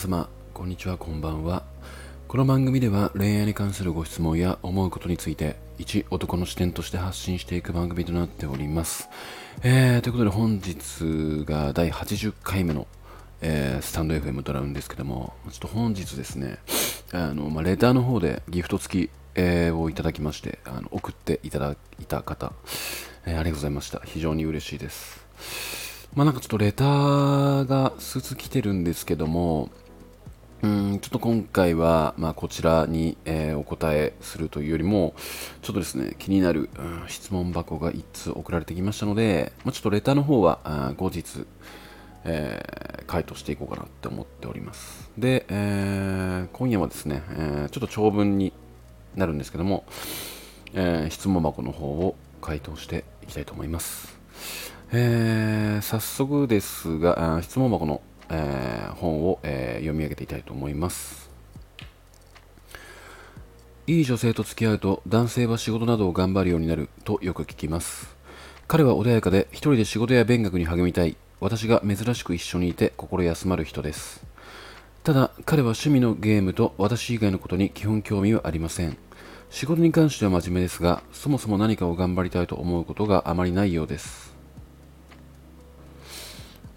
様こんにちはこんばんは。この番組では恋愛に関するご質問や思うことについて一男の視点として発信していく番組となっております、えー、ということで本日が第80回目の、えースタンド FM となるんですけどもちょっと本日ですねあの、まあ、レターの方でギフト付き、えーをいただきましてあの送っていただいた方、えーありがとうございました。非常に嬉しいです。まあなんかちょっとレターが数つ来てるんですけども、うん、ちょっと今回は、まあ、こちらに、えーお答えするというよりも、ちょっとですね、気になる、うん質問箱が1通送られてきましたので、まあ、ちょっとレターの方はあ後日、えー回答していこうかなって思っております。で、えー今夜はですね、えーちょっと長文になるんですけども、え質問箱の方を回答していきたいと思います。え早速ですが、質問箱の、えー本を、えー読み上げていきたいと思います。いい女性と付き合うと男性は仕事などを頑張るようになるとよく聞きます。彼は穏やかで一人で仕事や勉学に励みたい。私が珍しく一緒にいて心休まる人です。ただ彼は趣味のゲームと私以外のことに基本興味はありません仕事に関しては真面目ですがそもそも何かを頑張りたいと思うことがあまりないようです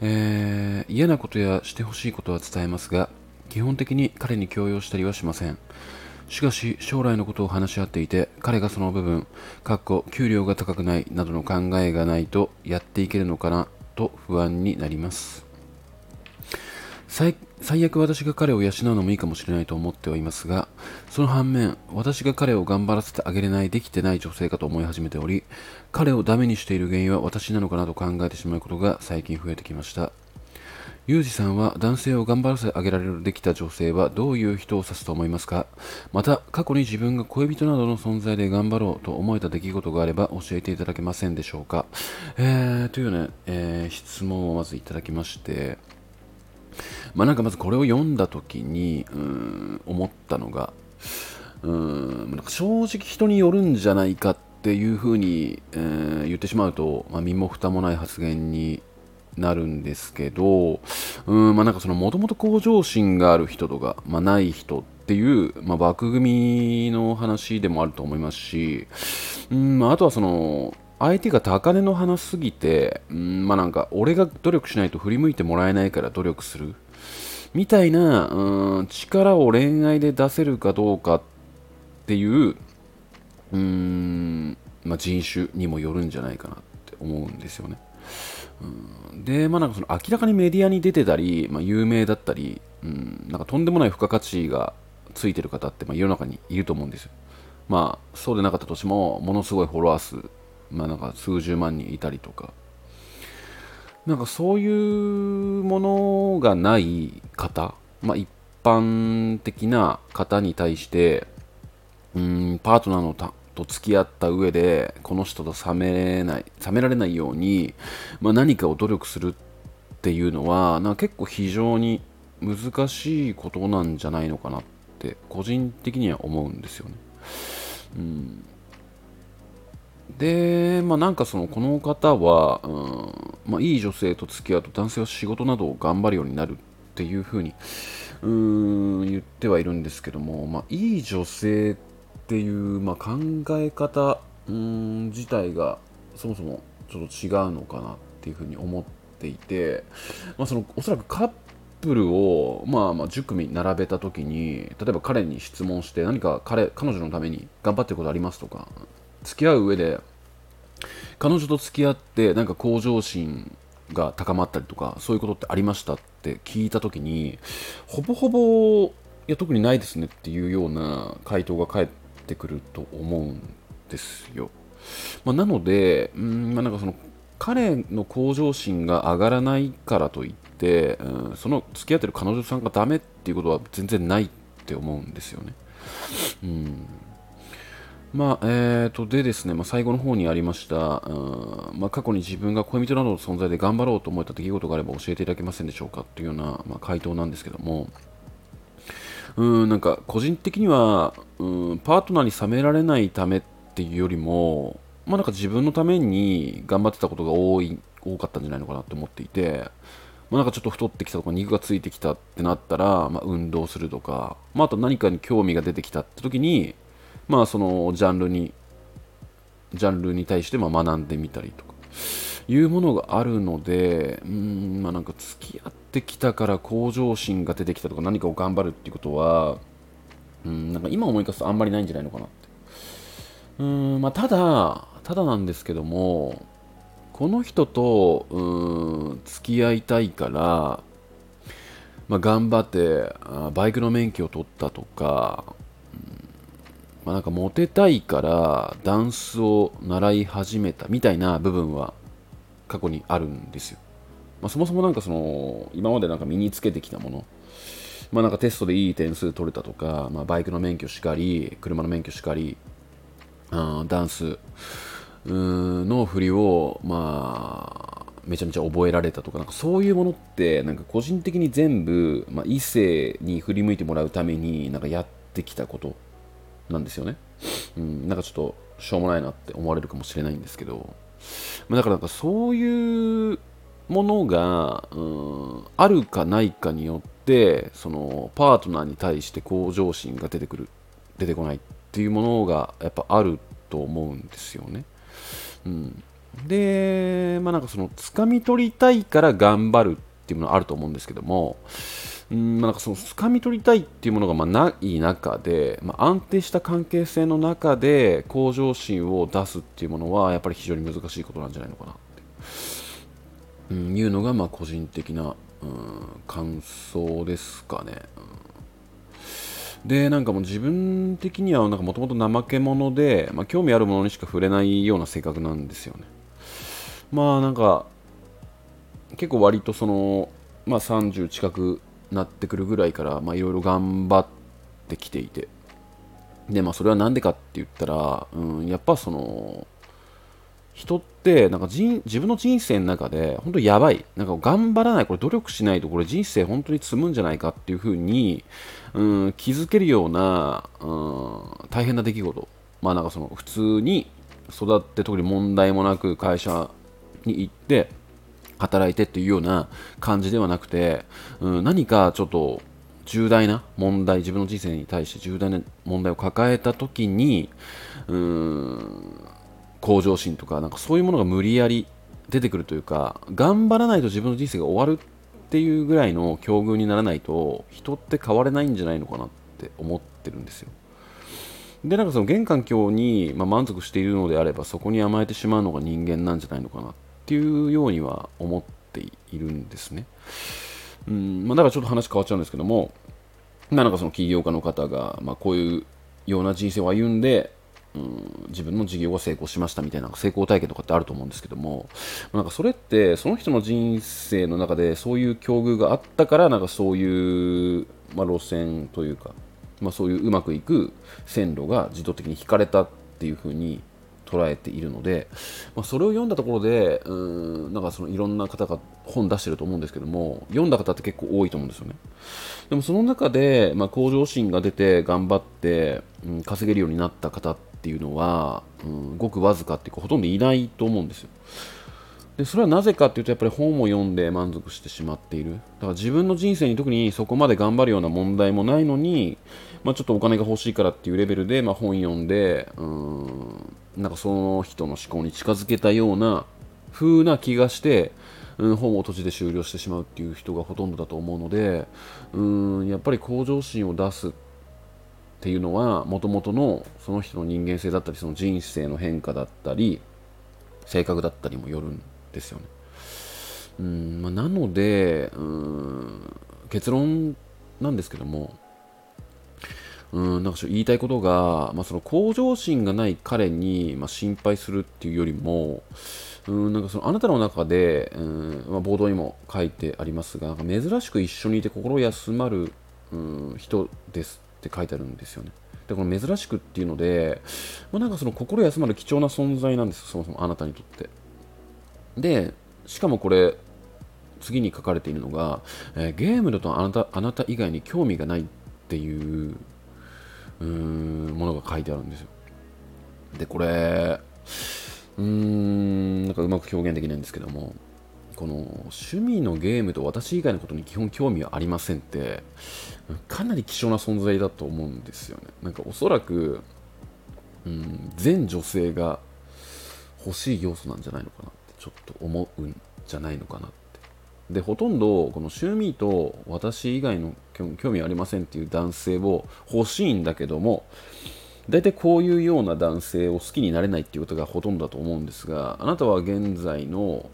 えー嫌なことやしてほしいことは伝えますが基本的に彼に強要したりはしません。しかし将来のことを話し合っていて彼がその部分かっこ給料が高くないなどの考えがないとやっていけるのかなと不安になります。最最悪私が彼を養うのもいいかもしれないと思ってはいますがその反面私が彼を頑張らせてあげれないできてない女性かと思い始めており彼をダメにしている原因は私なのかなと考えてしまうことが最近増えてきました。ユージさんは男性を頑張らせてあげられるできた女性はどういう人を指すと思いますか？また過去に自分が恋人などの存在で頑張ろうと思えた出来事があれば教えていただけませんでしょうか、えー、というね、えー質問をまずいただきましてまあなんかまずこれを読んだ時にうん思ったのがうんなんか正直人によるんじゃないかっていうふうに、えー言ってしまうと、まあ、身も蓋もない発言になるんですけどうんまあなんかそのもともと向上心がある人とか、まあ、ない人っていう、まあ、枠組みの話でもあると思いますしうん、まあ、とはその相手が高値の花すぎて、うん、まあなんか俺が努力しないと振り向いてもらえないから努力する。みたいな、うん、力を恋愛で出せるかどうかっていう、うんまあ、人種にもよるんじゃないかなって思うんですよね。うんで、まあ、なんかその明らかにメディアに出てたり、まあ、有名だったり、うん、なんかとんでもない付加価値がついてる方って、まあ、世の中にいると思うんですよ。まあ、そうでなかったとしても、ものすごいフォロワー数、まあ、なんか数十万人いたりとか、なんかそういうものがない方、まあ、一般的な方に対して、うん、パートナーのたと付き合った上で、この人と冷めない、冷められないように、まあ、何かを努力するっていうのは、なんか結構非常に難しいことなんじゃないのかなって、個人的には思うんですよね。うんで、まあ、なんかそのこの方は、うんまあ、いい女性と付き合うと男性は仕事などを頑張るようになるっていうふうにうん言ってはいるんですけども、まあ、いい女性っていう、まあ、考え方うん自体がそもそもちょっと違うのかなっていうふうに思っていて、まあ、そのおそらくカップルを、まあ、まあ10組並べた時に例えば彼に質問して何か彼彼女のために頑張ってることありますとか付き合う上で彼女と付き合ってなんか向上心が高まったりとかそういうことってありましたって聞いた時にほぼほぼいや特にないですねっていうような回答が返ってくると思うんですよ、まあ、なのでうん、まあ、なんかその彼の向上心が上がらないからといって、うん、その付き合ってる彼女さんがダメっていうことは全然ないって思うんですよね。うん。まあ、えーと、でですね、まあ、最後の方にありました、うんまあ、過去に自分が恋人などの存在で頑張ろうと思った出来事があれば教えていただけませんでしょうかというような、まあ、回答なんですけども、うん、なんか個人的には、うん、パートナーに冷められないためっていうよりも、まあ、なんか自分のために頑張ってたことが多い多かったんじゃないのかなと思っていて、まあ、なんかちょっと太ってきたとか肉がついてきたってなったら、まあ、運動するとか、まあ、あと何かに興味が出てきたって時に、まあ、そのジャンルにジャンルに対してま学んでみたりとかいうものがあるのでうんまあなんか付き合ってきたから向上心が出てきたとか何かを頑張るっていうことはうんなんか今思い返すとあんまりないんじゃないのかなって。うんまあただただなんですけどもこの人とうん付き合いたいから、まあ、頑張ってバイクの免許を取ったとか、まあ、なんかモテたいからダンスを習い始めたみたいな部分は過去にあるんですよ。まあ、そもそもなんかその今までなんか身につけてきたもの、まあ、なんかテストでいい点数取れたとか、まあ、バイクの免許しかり車の免許しかり、うん、ダンスの振りを、まあ、めちゃめちゃ覚えられたとか、なんかそういうものって、なんか個人的に全部、まあ、異性に振り向いてもらうために、なんかやってきたことなんですよね。うん、なんかちょっとしょうもないなって思われるかもしれないんですけど、ま、だからなんかそういうものが、うん、あるかないかによって、そのパートナーに対して向上心が出てくる、出てこないっていうものがやっぱあると思うんですよね。うん、で、まあなんかその、掴み取りたいから頑張るっていうものあると思うんですけども、うんまあ、なんかその掴み取りたいっていうものがまあない中で、まあ、安定した関係性の中で向上心を出すっていうものはやっぱり非常に難しいことなんじゃないのかなって、うん、いうのがまあ個人的な、うん、感想ですかね。うん、でなんかもう自分的にはもともと怠け者で、まあ、興味あるものにしか触れないような性格なんですよね。まあなんか結構割とその、まあ、30近くなってくるぐらいからまあいろいろ頑張ってきていて。でまあそれは何でかって言ったら、うん、やっぱその人ってなんか人自分の人生の中で本当やばい。なんか頑張らない。これ努力しないとこれ人生本当に積むんじゃないかっていうふうに、うん、気づけるような、うん、大変な出来事。まあなんかその普通に育って特に問題もなく会社に行って働いてっていうような感じではなくて、うん、何かちょっと重大な問題、自分の人生に対して重大な問題を抱えた時に、うん、向上心とか、なんかそういうものが無理やり出てくるというか、頑張らないと自分の人生が終わるっていうぐらいの境遇にならないと、人って変われないんじゃないのかなって思ってるんですよ。で、なんかその現環境に、ま満足しているのであれば、そこに甘えてしまうのが人間なんじゃないのかなっていうようには思っているんですね。うんまあ、だからちょっと話変わっちゃうんですけども、まあ、なんかその起業家の方が、まあ、こういうような人生を歩んで、うん、自分の事業が成功しましたみたいな成功体験とかってあると思うんですけどもなんかそれってその人の人生の中でそういう境遇があったからなんかそういう、まあ、路線というか、まあ、そういううまくいく線路が自動的に引かれたっていうふうに捉えているので、まあ、それを読んだところでうんなんかそのいろんな方が本出してると思うんですけども読んだ方って結構多いと思うんですよね。でもその中で、まあ、向上心が出て頑張って、うん、稼げるようになった方っていうのは、うん、ごくわずかっていうかほとんどいないと思うんですよ。でそれはなぜかっていうとやっぱり本を読んで満足してしまっている。だから自分の人生に特にそこまで頑張るような問題もないのに、まあ、ちょっとお金が欲しいからっていうレベルで、まあ、本読んでうんなんかその人の思考に近づけたような風な気がして、うん、本を閉じて終了してしまうっていう人がほとんどだと思うのでうんやっぱり向上心を出すっていうのはもともとのその人の人間性だったりその人生の変化だったり性格だったりもよるんですよね。うんまあ、なのでうん結論なんですけどもうんなんか言いたいことが、まあ、その向上心がない彼に、まあ、心配するっていうよりも、うんなんかそのあなたの中で、うんまあ、ボードにも書いてありますが、珍しく一緒にいて心休まる、うん、人ですって書いてあるんですよね。でこの珍しくっていうので、まあ、なんかその心休まる貴重な存在なんですそもそもあなたにとって。で、しかもこれ、次に書かれているのが、えー、ゲームだとあなたあなた以外に興味がないっていうものが書いてあるんですよ。で、これ、うーん、なんかうまく表現できないんですけども、この趣味のゲームと私以外のことに基本興味はありませんってかなり希少な存在だと思うんですよねなんかおそらく、うん、全女性が欲しい要素なんじゃないのかなってちょっと思うんじゃないのかなってでほとんどこの趣味と私以外の興味ありませんっていう男性を欲しいんだけども大体こういうような男性を好きになれないっていうことがほとんどだと思うんですがあなたは現在の、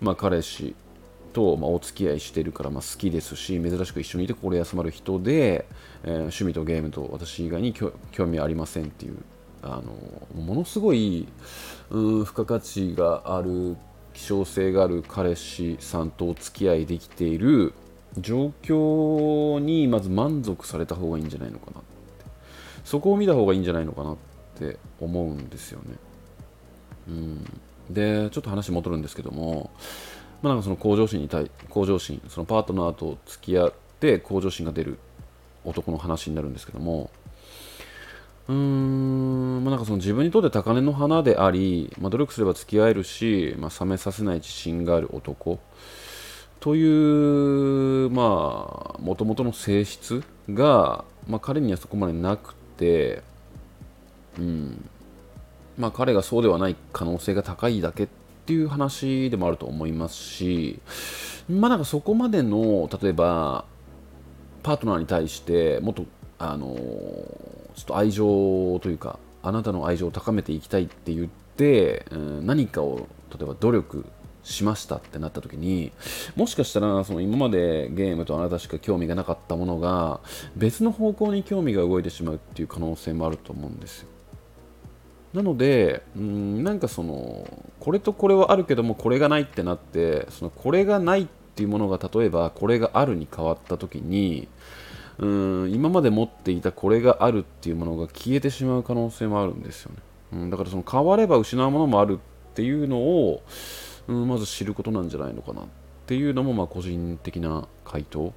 まあ、彼氏と、まあ、お付き合いしてるから、まあ、好きですし珍しく一緒にいて心休まる人で、えー、趣味とゲームと私以外に興味ありませんっていうあのものすごい付加価値がある希少性がある彼氏さんとお付き合いできている状況にまず満足された方がいいんじゃないのかなってそこを見た方がいいんじゃないのかなって思うんですよね。うん、でちょっと話戻るんですけども、まあ、なんかその向上心に対向上心そのパートナーと付き合って向上心が出る男の話になるんですけどもうーん、まあ、なんかその自分にとって高嶺の花であり、まあ、努力すれば付き合えるし、まあ、冷めさせない自信がある男。というまあもともとの性質が、まあ、彼にはそこまでなくて、うんまあ、彼がそうではない可能性が高いだけっていう話でもあると思いますし、まあ、なんかそこまでの例えばパートナーに対してもっとあのちょっと愛情というかあなたの愛情を高めていきたいって言って、うん、何かを例えば努力しましたってなった時にもしかしたらその今までゲームとあなたしか興味がなかったものが別の方向に興味が動いてしまうっていう可能性もあると思うんですよ。なのでうんなんかそのこれとこれはあるけどもこれがないってなってそのこれがないっていうものが例えばこれがあるに変わった時にうん今まで持っていたこれがあるっていうものが消えてしまう可能性もあるんですよね、うん、だからその変われば失うものもあるっていうのをうん、まず知ることなんじゃないのかなっていうのも、まあ、個人的な回答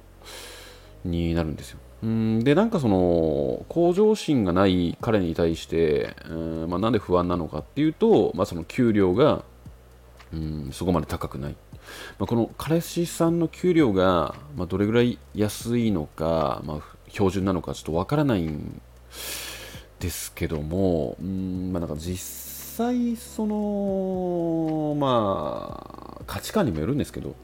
になるんですよ。うんで、なんかその、向上心がない彼に対して、うんまあ、なんで不安なのかっていうと、まあ、その給料が、うん、そこまで高くない。まあ、この彼氏さんの給料が、まあ、どれぐらい安いのか、まあ、標準なのかちょっとわからないんですけども、うんまあ、なんか実際そのまあ価値観にもよるんですけど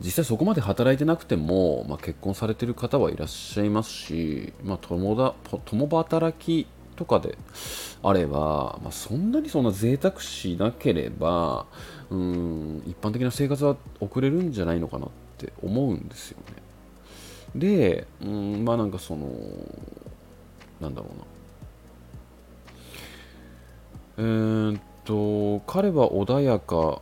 実際そこまで働いてなくても、まあ、結婚されてる方はいらっしゃいますし、まあ、共だ共働きとかであれば、まあ、そんなにそんな贅沢しなければうん一般的な生活は送れるんじゃないのかなって思うんですよね。で、うんまあなんかそのなんだろうなえー、っと彼は穏やか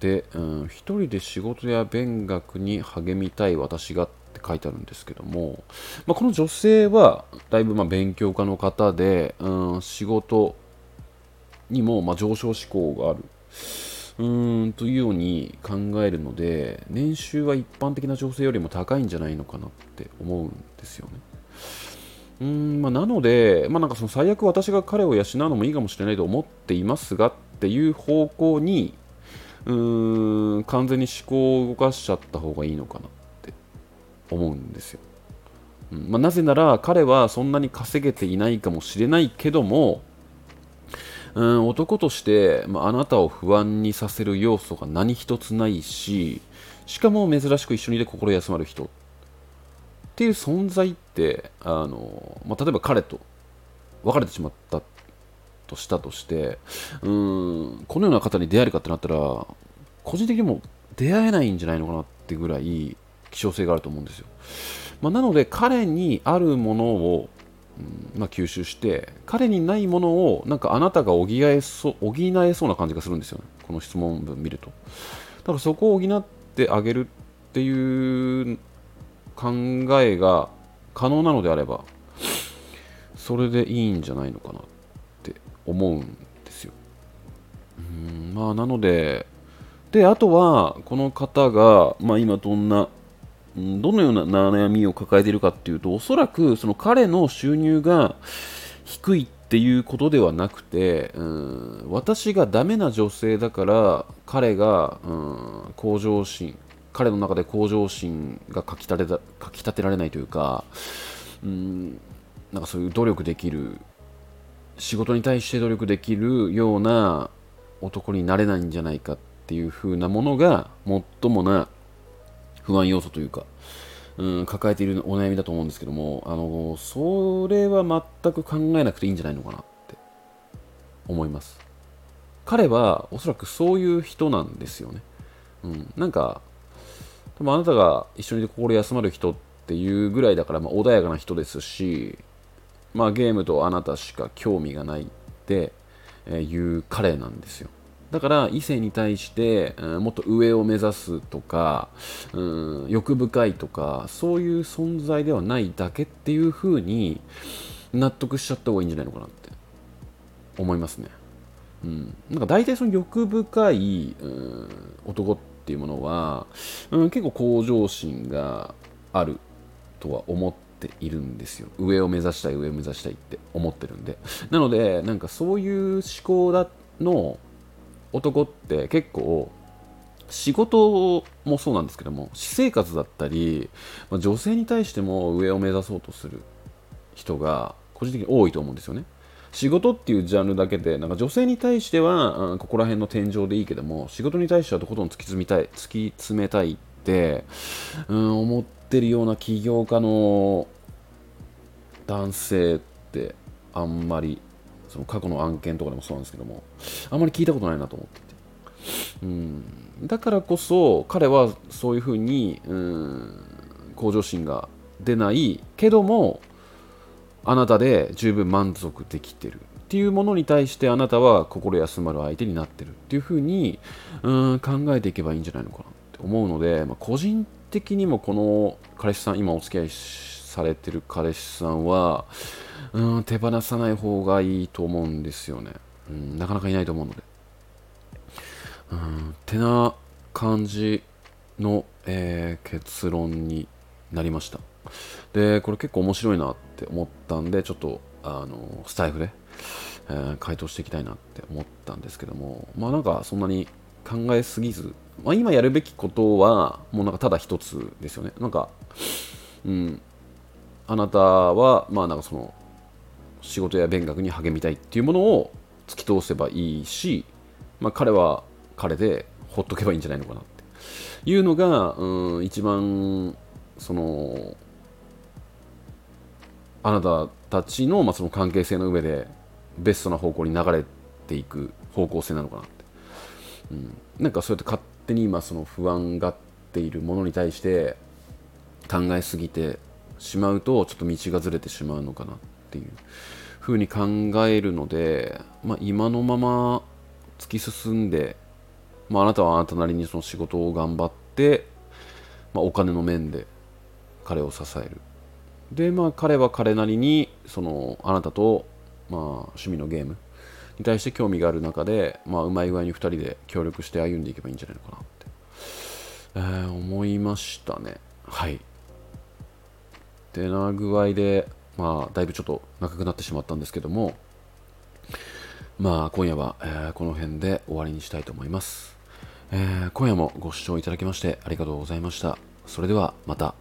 で、うん、一人で仕事や勉学に励みたい私がって書いてあるんですけども、まあ、この女性はだいぶま勉強家の方で、うん、仕事にもま上昇志向があるうーんというように考えるので年収は一般的な女性よりも高いんじゃないのかなって思うんですよね。うんまあ、なので、まあ、なんかその最悪私が彼を養うのもいいかもしれないと思っていますがっていう方向にうーん完全に思考を動かしちゃった方がいいのかな思うんですよ。うんまあ、なぜなら彼はそんなに稼げていないかもしれないけどもうん男として、まあ、あなたを不安にさせる要素が何一つないししかも珍しく一緒にいて心休まる人っていう存在ってあの、まあ、例えば彼と別れてしまったとしたとしてうんこのような方に出会えるかってなったら個人的にも出会えないんじゃないのかなってぐらい希少性があると思うんですよ、まあ、なので彼にあるものを、うんまあ、吸収して彼にないものをなんかあなたが補えそ補えそうな感じがするんですよね。この質問文見ると。だからそこを補ってあげるっていう考えが可能なのであればそれでいいんじゃないのかなって思うんですよ。うんまあなのでであとはこの方が、まあ、今どんなどのような悩みを抱えているかっていうとおそらくその彼の収入が低いっていうことではなくて、うん、私がダメな女性だから彼が、うん、向上心彼の中で向上心がかき立てたかき立てられないというか、うん、なんかそういう努力できる仕事に対して努力できるような男になれないんじゃないかっていう風なものが最もな不安要素というか、うん、抱えているお悩みだと思うんですけども、あの、それは全く考えなくていいんじゃないのかなって思います。彼はおそらくそういう人なんですよね。うん、なんか、多分あなたが一緒に心休まる人っていうぐらいだから、まあ、穏やかな人ですし、まあ、ゲームとあなたしか興味がないっていう彼なんですよ。だから異性に対して、うん、もっと上を目指すとか、うん、欲深いとかそういう存在ではないだけっていう風に納得しちゃった方がいいんじゃないのかなって思いますね。うん、なんか大体その欲深い、うん、男っていうものは、うん、結構向上心があるとは思っているんですよ。上を目指したい上を目指したいって思ってるんで。なのでなんかそういう思考だの男って結構仕事もそうなんですけども私生活だったり、まあ、女性に対しても上を目指そうとする人が個人的に多いと思うんですよね。仕事っていうジャンルだけでなんか女性に対しては、うん、ここら辺の天井でいいけども仕事に対してはとことん突き詰めたい突き詰めたいって、うん、思ってるような起業家の男性ってあんまりその過去の案件とかでもそうなんですけどもあんまり聞いたことないなと思ってて、うん、だからこそ彼はそういうふうに、うん、向上心が出ないけどもあなたで十分満足できてる。っていうものに対してあなたは心休まる相手になってるっていうふうにうん考えていけばいいんじゃないのかなって思うので、まあ、個人的にもこの彼氏さん今お付き合いされてる彼氏さんはうん手放さない方がいいと思うんですよね、うん、なかなかいないと思うので。うんてな感じの、えー、結論になりました。でこれ結構面白いなって思ったんでちょっとあのスタイフで、えー、回答していきたいなって思ったんですけども。まあなんかそんなに考えすぎず、まあ、今やるべきことはもうなんかただ一つですよね。なんかうんあなたはまあなんかその仕事や勉学に励みたいっていうものを突き通せばいいし、まあ、彼は彼でほっとけばいいんじゃないのかなっていうのが、うん、一番そのあなたたちの,、まあその関係性の上でベストな方向に流れていく方向性なのかなって、うん、なんかそうやって勝手に今その不安がっているものに対して考えすぎてしまうとちょっと道がずれてしまうのかなっっていうふうに考えるので、まあ、今のまま突き進んで、まあ、あなたはあなたなりにその仕事を頑張って、まあ、お金の面で彼を支える。でまあ彼は彼なりにそのあなたと、まあ、趣味のゲームに対して興味がある中で、まあ、うまい具合に2人で協力して歩んでいけばいいんじゃないのかなって、えー、思いましたね。はい。てな具合でまあ、だいぶちょっと長くなってしまったんですけども、まあ、今夜は、えー、この辺で終わりにしたいと思います、えー、今夜もご視聴いただきましてありがとうございました。それではまた。